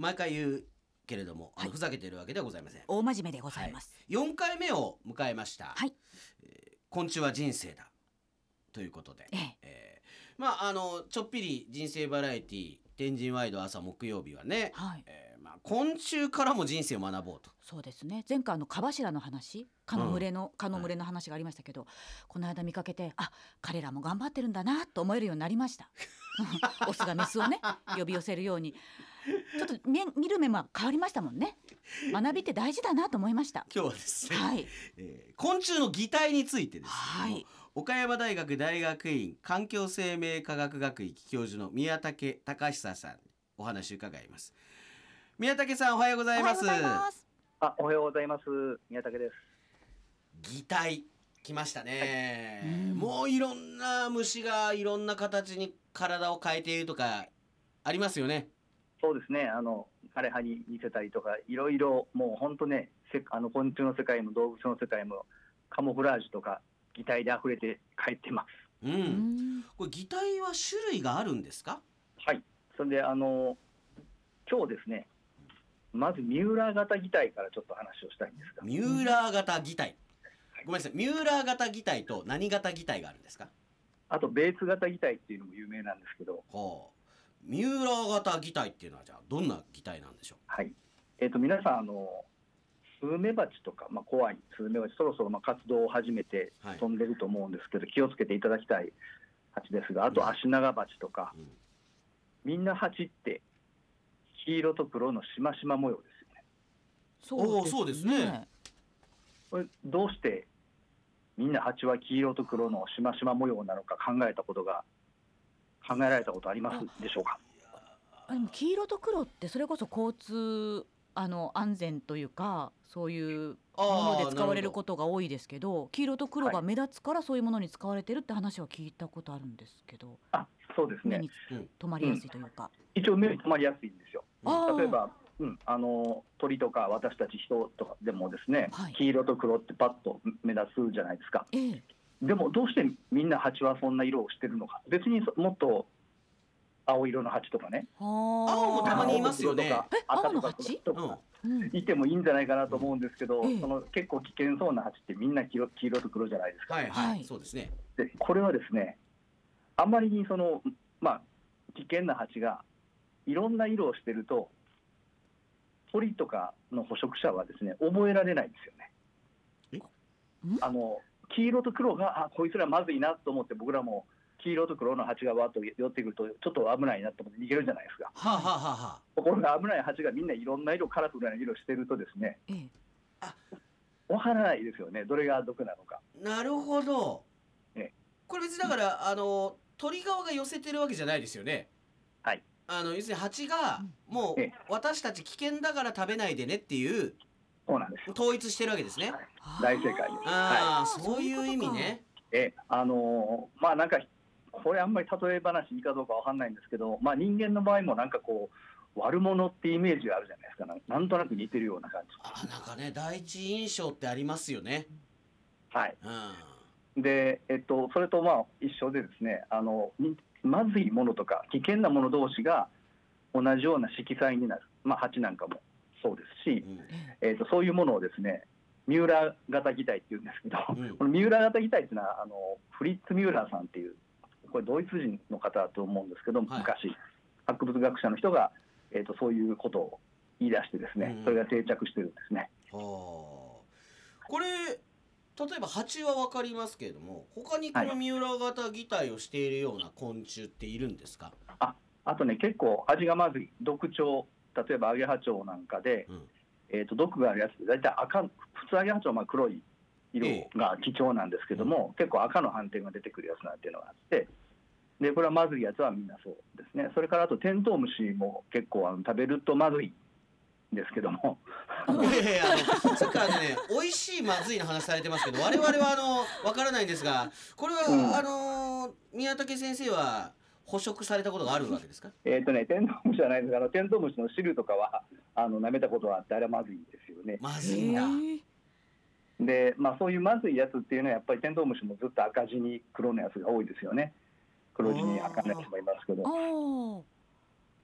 毎回言うけれども、あのはいふざけてるわけではございません。大真面目でございます。4回目を迎えました。はい昆虫は人生だということで、えええーまああのちょっぴり人生バラエティ天神ワイド朝木曜日はね、はい。えーまあ昆虫からも人生を学ぼうと。そうですね。前回あの蚊柱の話、蚊の群れの、蚊の群れの話がありましたけど、この間見かけて、あ、彼らも頑張ってるんだなと思えるようになりました。オスがメスをね、呼び寄せるように、ちょっと見見る目も変わりましたもんね。学びって大事だなと思いました。今日はですね、はい。えー昆虫の擬態についてですはい岡山大学大学院環境生命科学学域教授の宮武隆久さんにお話を伺います宮武さんおはようございますおはようございます。あ、おはようございます。宮武です。擬態来ましたね、うんもういろんな虫がいろんな形に体を変えているとかありますよねそうですね。あの枯葉に似せたりとか、いろいろもう本当ね、せあの昆虫の世界も動物の世界もカモフラージュとか擬態で溢れて帰ってます。うん、うん。これ擬態は種類があるんですか？はい。それであの今日ですね、まずミューラー型擬態からちょっと話をしたいんですが、ミューラー型擬態ごめんなさいミューラー型擬態と何型擬態があるんですか？あとベーツ型擬態っていうのも有名なんですけど、ほうミューラー型擬態っていうのはじゃあどんな擬態なんでしょはい。えっ、と皆さんあのスズメバチとか、まあ、怖い。スズメバチそろそろまあ活動を始めてはい。飛んでると思うんですけど、気をつけていただきたい蜂ですがあとアシナガバチとか、うん。みんな蜂って黄色と黒のしましま模様ですよね。おーそうですね。これどうしてみんな蜂は黄色と黒のしましま模様なのか考えたことが考えられたことありますでしょうか？あでも黄色と黒ってそれこそ交通あの安全というかそういうもので使われることが多いですけど黄色と黒が目立つからそういうものに使われてるって話は聞いたことあるんですけどあそうですね。目にうん留まりやすいというか、一応目に留まりやすいんですよ。例えば、うん、あの鳥とか私たち人とかでもですね、はい。黄色と黒ってパッと目立つじゃないですか。ええでもどうしてみんな蜂はそんな色をしてるのか。別にそもっと青色の蜂とかね。は青もたまにいますよね。青とかとか青の蜂？とかうん。うんいてもいいんじゃないかなと思うんですけど、ええ。その結構危険そうな蜂ってみんな黄色黄色と黒じゃないですか。はいはい、はい。そうですね。でこれはですねあまりにそのまあ危険な蜂がいろんな色をしてると鳥とかの捕食者はですね覚えられないんですよね。ん？あの黄色と黒があこいつらまずいなと思って僕らも黄色と黒の蜂がわっと寄ってくるとちょっと危ないなと思って逃げるじゃないですか。はあ、はあはあはあ、ところが危ない蜂がみんないろんな色カラフルな色してるとですね。ええ。わからないですよね。どれが毒なのか。なるほど。ええ。これ別にだからあの鳥側が寄せてるわけじゃないですよね。はい。あの要するに蜂がもうええ。私たち危険だから食べないでねっていうそうなんです。よ。統一してるわけですね。大正解ああ、はい。そういう意味ね。えあのーまあなんかこれあんまり例え話いいかどうかわかんないんですけど、まあ、人間の場合もなんかこう悪者ってイメージがあるじゃないですか。ななんとなく似てるような感じ。あなんかね第一印象ってありますよね。はい、うん。で、えっと、それとまあ一緒でですねあのにまずいものとか危険なもの同士が同じような色彩になる、まあ、蜂なんかもそうですし、うん。ええっと、そういうものをですねミューラー型擬態っていうんですけど、うん。このミューラー型擬態っていうのはあのフリッツ・ミューラーさんっていうこれドイツ人の方だと思うんですけど、はい。昔博物学者の人が、えー、とそういうことを言い出してですね、うん。それが定着してるんですね。はあこれ例えば蜂は分かりますけれども他にこのミューラー型擬態をしているような昆虫っているんですか、あとね結構味がまずい毒蝶例えばアゲハチョウなんかで、うん。えー、と毒があるやつ大体赤普通アゲハチョウはまあ黒い色が貴重なんですけども、結構赤の斑点が出てくるやつなんていうのがあってでこれはまずいやつはみんなそうですね。それからあとテントウムシも結構あの食べるとまずいんですけども。いやいやさっきからね 美味しいまずいの話されてますけど我々はあの分からないんですがこれは、うん。あの宮武先生は捕食されたことがあるわけですか？えっとねテントウムシじゃないです。があのテントウムシの汁とかはあの舐めたことはあってあれはまずいんですよね。まずいんだ、えでまあそういうまずいやつっていうのはやっぱりテントウムシもずっと赤字に黒のやつが多いですよね。黒地に赤のやつもいますけど。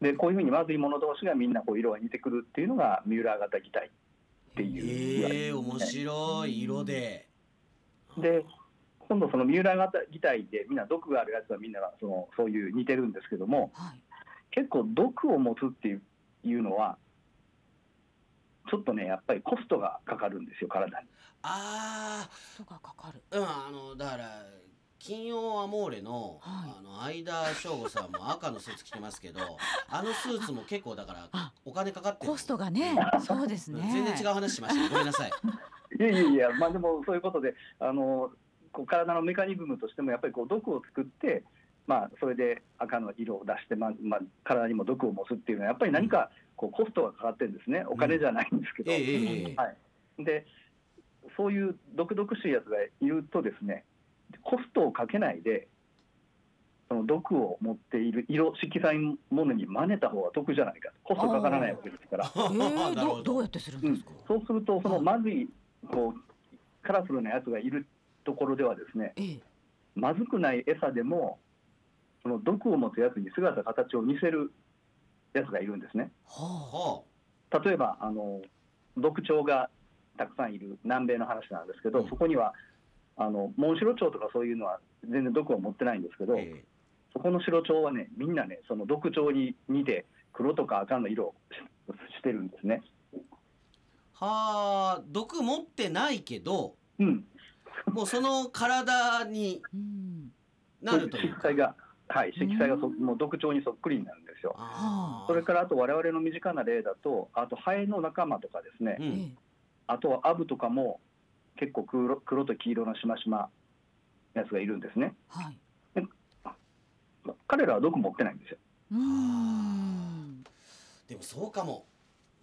でこういうふうにまずいもの同士がみんなこう色が似てくるっていうのがミューラー型擬態っていうええ面白い色で。で今度そのミューラー型擬態でみんな毒があるやつはみんなそのそういう似てるんですけどもはい結構毒を持つっていういうのはちょっとねやっぱりコストがかかるんですよ体に。あ人がかかるあ、うん、あのだから金曜アモーレの、はいあの相田翔吾さんも赤のスーツ着てますけど、あのスーツも結構だからあお金かかってる。コストがねそうですね全然違う話しました。ごめんなさい。いやいやいや、まあ、でもそういうことであのこう体のメカニズムとしてもやっぱりこう毒を作って、まあ、それで赤の色を出して、まあまあ、体にも毒を持つっていうのはやっぱり何かこうコストがかかってるんですね。お金じゃないんですけど。ええええええ。はい、でそういう毒々しいやつがいるとですねコストをかけないでその毒を持っている色色彩ものに真似た方が得じゃないかコストかからないわけですから。えー、なるほど。どうやってするんうんですか、そうするとそのまずいこうカラフルなやつがいるところではですねええ。まずくない餌でもその毒を持つやつに姿形を似せるやつがいるんですね。はは例えばあの毒鳥がたくさんいる南米の話なんですけど、うんそこにはあのモンシロチョウとかそういうのは全然毒を持ってないんですけあ、ど、えそこの白鳥はねみんなねその毒鳥に似て黒とか赤の色をししてるんですね。えはあ、毒持ってないけど、うん、もうその体にうんなるという。色彩がはい色彩がそうん。もう毒鳥にそっくりになるんですよ。それからあと我々の身近な例だとあとハエの仲間とかですね、うん、ええあとはアブとかも結構黒黒と黄色のしましまやつがいるんですね。はい。彼らは毒持ってないんですよ。うーん。でもそうかも。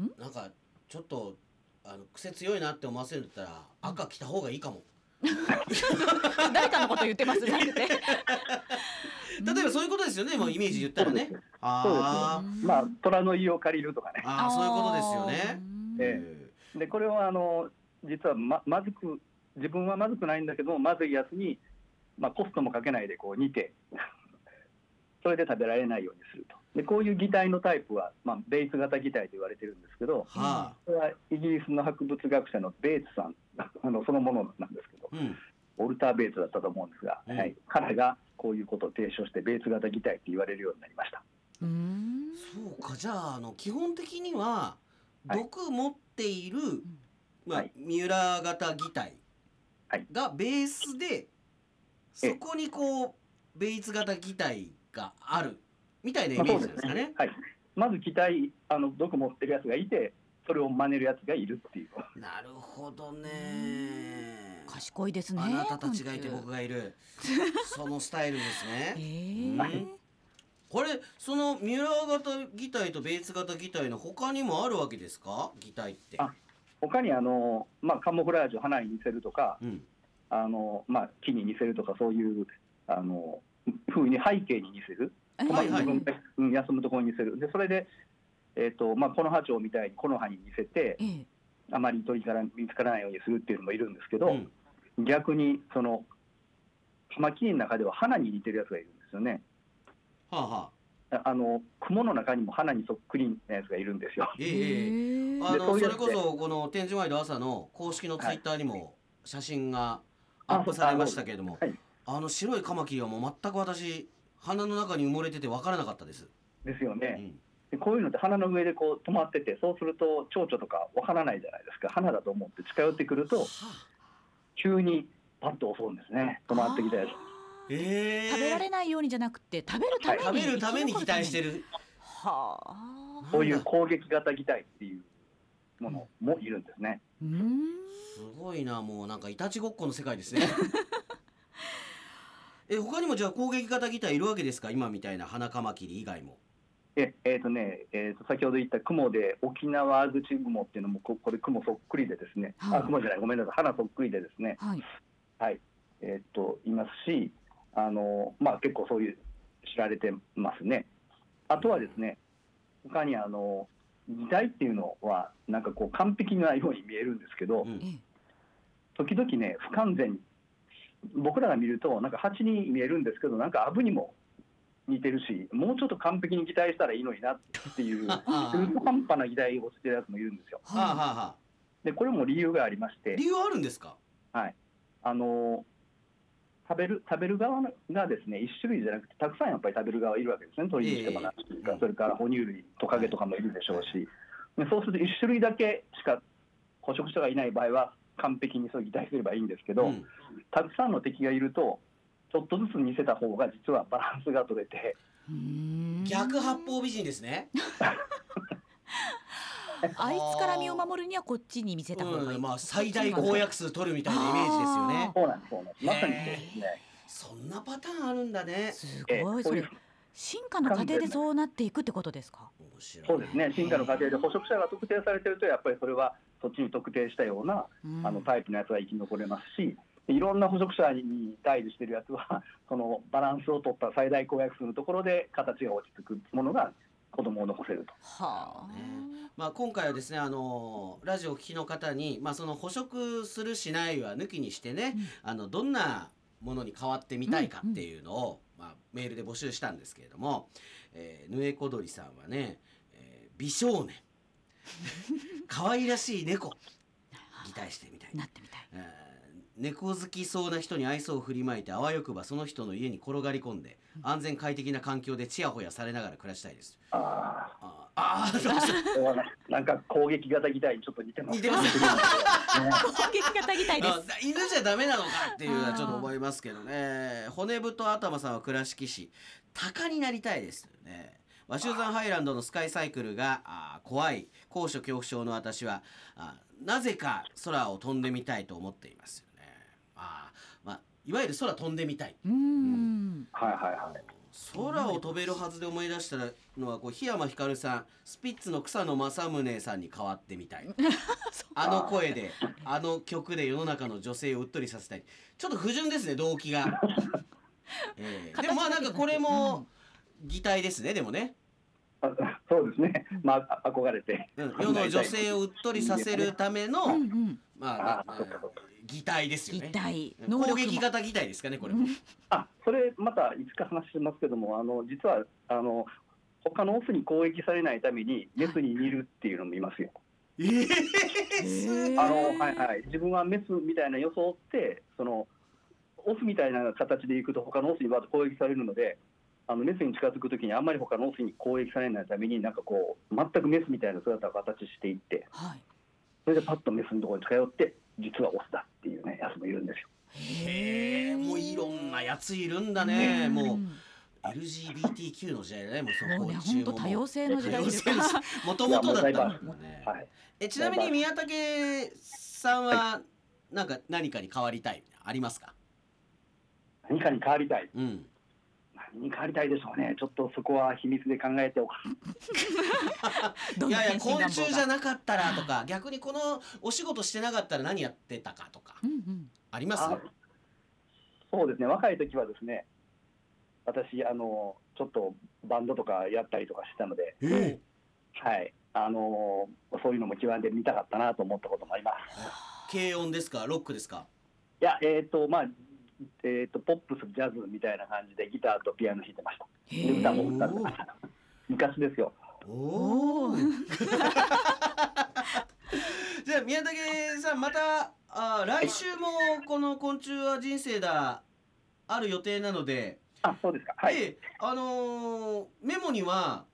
ん？なんかちょっとあの癖強いなって思わせるんだったら赤着た方がいいかも、誰かのこと言ってますじゃなくて。例えばそういうことですよね。もうイメージ言ったらね。あうんまあ虎の家を借りるとかね。あああそういうことですよね。うん。えでこれはあの実はままずく自分はまずくないんだけどまずいやつに、まあ、コストもかけないでこう煮て それで食べられないようにすると。でこういう擬態のタイプは、まあ、ベイツ型擬態と言われてるんですけどはあ。これはイギリスの博物学者のベイツさんあのそのものなんですけどうん。オルター・ベイツだったと思うんですが、うん。はい、彼がこういうことを提唱してベイツ型擬態って言われるようになりました。うーん。そうか。じゃああの基本的にははい。毒持っている、まあはい。三浦型擬態はい。がベースで、そこにこうベイツ型擬態があるみたいなイメージですかね。はい、まず擬態あの毒持ってるやつがいてそれを真似るやつがいるっていう。なるほどね。賢いですね。あなたたちがいて僕がいる。そのスタイルですえね。えうん。これそのミュラー型擬態とベーツ型擬態の他にもあるわけですか？擬態って。あ他にあの、まあ、カモフラージュ花に似せるとかうん。あの、まあ、木に似せるとかそういうあの風に背景に似せる、えはいはい自分がうん休むところに似せる。でそれで、えーとまあ、この葉蝶みたいに木の葉に似せてええあまり鳥から見つからないようにするっていうのもいるんですけど、うん逆にそのカマキリの中では花に似てるやつがいるんですよね。はあはあ。ああの雲の中にも花にそっくりなやつがいるんですよ。ええええへえあのそれこそこの展示ワイド朝の公式のツイッターにも写真がアップされましたけれども、はいあの白いカマキリはもう全く私鼻の中に埋もれてて分からなかったです。うですよね。ん、でこういうのって鼻の上でこう止まっててそうすると蝶々とかわからないじゃないですか花だと思って近寄ってくるとはあ急にパッと襲うんですね止まってきたやつ。ええ食べられないようにじゃなくて食べるために、食べるために期待してる。はあそういう攻撃型擬態っていうものもいるんですね。うーんすごいなもうなんかいたちごっこの世界ですね。え他にもじゃあ攻撃型擬態いるわけですか？今みたいな花カマキリ以外も。ええーとねえー、と先ほど言った雲で沖縄アズチグモっていうのもここれ雲そっくりでですね、はい。あ雲じゃないごめんなさい。花そっくりでですねはい。はい。えっ、といますしあのまあ結構そういう知られてますね。あとはですね他にあの擬態っていうのはなんかこう完璧なように見えるんですけど、うん。ええ。時々ね不完全に僕らが見るとなんか蜂に見えるんですけどなんかアブにも似てるしもうちょっと完璧に擬態したらいいのになっていう 中途半端な擬態をしてるやつもいるんですよ。はあはあはあ。でこれも理由がありまして。理由あるんですか？あの食べる食べる側がですね一種類じゃなくてたくさんやっぱり食べる側いるわけですね。鳥にしてもなしとか、ええ。それから哺乳類トカゲとかもいるでしょうし、でそうすると一種類だけしか捕食者がいない場合は完璧にそう擬態すればいいんですけど、うん。たくさんの敵がいるとちょっとずつ似せた方が実はバランスが取れて。逆八方美人ですね。あいつから身を守るにはこっちに見せた方がいい、うん、まあ最大公約数取るみたいなイメージですよね。そうなんですそうなんです。まさにそうですね。そんなパターンあるんだね。すええごいそうれ。進化の過程でそうなっていくってことですか？面白いそうですね。進化の過程で捕食者が特定されてるとやっぱりそれはそっちに特定したようなうん。あのタイプのやつは生き残れますし、いろんな捕食者に対峙してるやつは、そのバランスを取った最大公約数のところで形が落ち着くものが子供を残せると。はあ、まあ、今回はですねあのラジオをお聞きの方に、まあ、その捕食するしないは抜きにしてね、あのどんなものに変わってみたいかっていうのを、まあ、メールで募集したんですけれども、えー、ぬえこどりさんはね、えー美少年。可愛らしい猫。擬態してみたい。なってみたい。えー猫好きそうな人に愛想を振りまいてあわよくばその人の家に転がり込んで安全快適な環境でちやほやされながら暮らしたいです。ああああ、なんか攻撃型擬態にちょっと似てます。似てます。ね攻撃がたぎたいであす犬じゃダメなのかっていうのはちょっと思いますけどね。骨太頭さんは倉敷市鷹になりたいですね。和州山ハイランドのスカイサイクルがあー怖い。高所恐怖症の私はあなぜか空を飛んでみたいと思っていますあー、まあ、いわゆる空飛んでみたい。うーん。はいはいはい。空を飛べるはずで思い出したのはこう檜山ひかるさんスピッツの草野正宗さんに代わってみたい。あの声であの曲で世の中の女性をうっとりさせたい。ちょっと不純ですね動機が、えーでもまあなんかこれも擬態ですねでもね、あそうですね。まああ憧れて。うん、世の女性をうっとりさせるための、まあ擬態ですよね。擬態。攻撃型擬態ですかねこれもあ、それまたいつか話しますけども、あの実はあの他のオスに攻撃されないためにメスに似るっていうのもいますよ。えー、あのはいはい、自分はメスみたいな装ってそのオスみたいな形でいくと他のオスにわざと攻撃されるのであのメスに近づくときにあんまり他のオスに攻撃されないためになんかこう全くメスみたいな姿を形していってはい。それでパッとメスのところに近寄って実はオスだっていうねやつもいるんですよ。へえもういろんなやついるんだね。もう LGBTQ の時代だね。もうそもうね本当多様性の時代です性ですもともとだったんだね。はい、えちなみに宮武さんはなんか何かに変わりたい？ありますか？何かに変わりたい？うん。何に変わりたいでしょうね。ちょっとそこは秘密で考えておかどんな いやいや昆虫じゃなかったらとか逆にこのお仕事してなかったら何やってたかとかうんうん。あります？あそうですね。若い時はですね私あのちょっとバンドとかやったりとかしてたのでえはい、あのーそういうのも極んで見たかったなと思ったこともあります。軽音ですか？ロックですか？いや、えっ、と、まあ、えっ、と、ポップス、ジャズみたいな感じでギターとピアノ弾いてました。へで、歌ーも歌ってました。昔ですよ。お じゃあ宮武さんまたあ来週もこの「昆虫は人生だ」ある予定なので、あ、そうですか。はい。であのーメモには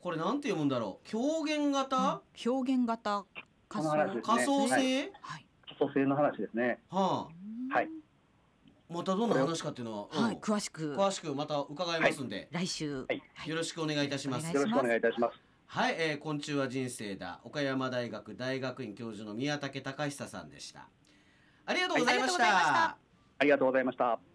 これなんて読むんだろう。狂言型、表現型。仮想この話ですね。仮想性、はい。はい。基礎性の話ですね。はあ。はいまたどんな話かっていうのは、はいうん。詳しく。詳しくまた伺いますんで、来週。はい。よろしくお願いいたします。よろしくお願いいたします。はい、えー、昆虫は人生だ。岡山大学大学院教授の宮武隆久さんでした。ありがとうございましはい。ありがとうございましたた。ありがとうございました。